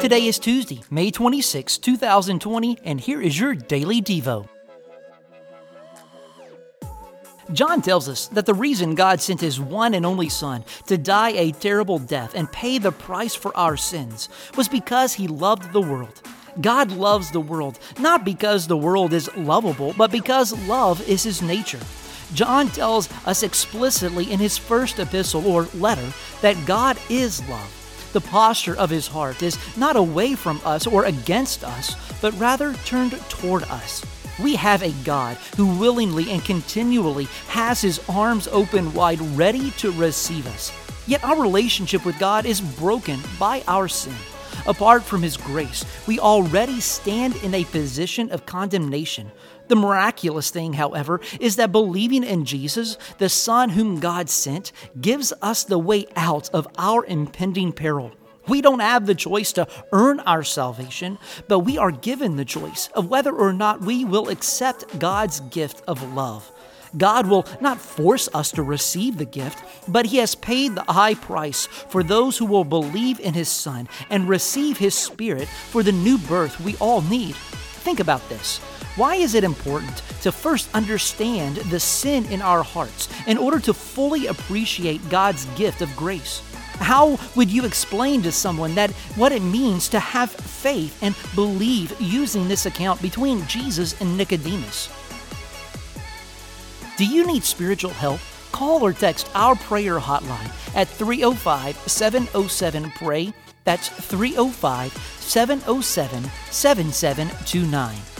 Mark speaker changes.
Speaker 1: Today is Tuesday, May 26, 2020, and here is your Daily Devo. John tells us that the reason God sent his one and only Son to die a terrible death and pay the price for our sins was because he loved the world. God loves the world, not because the world is lovable, but because love is his nature. John tells us explicitly in his first epistle or letter that God is love. The posture of his heart is not away from us or against us, but rather turned toward us. We have a God who willingly and continually has his arms open wide, ready to receive us. Yet our relationship with God is broken by our sin. Apart from His grace, we already stand in a position of condemnation. The miraculous thing, however, is that believing in Jesus, the Son whom God sent, gives us the way out of our impending peril. We don't have the choice to earn our salvation, but we are given the choice of whether or not we will accept God's gift of love. God will not force us to receive the gift, but He has paid the high price for those who will believe in His Son and receive His Spirit for the new birth we all need. Think about this. Why is it important to first understand the sin in our hearts in order to fully appreciate God's gift of grace? How would you explain to someone that what it means to have faith and believe using this account between Jesus and Nicodemus? Do you need spiritual help? Call or text our prayer hotline at 305 707 PRAY. That's 305 707 7729.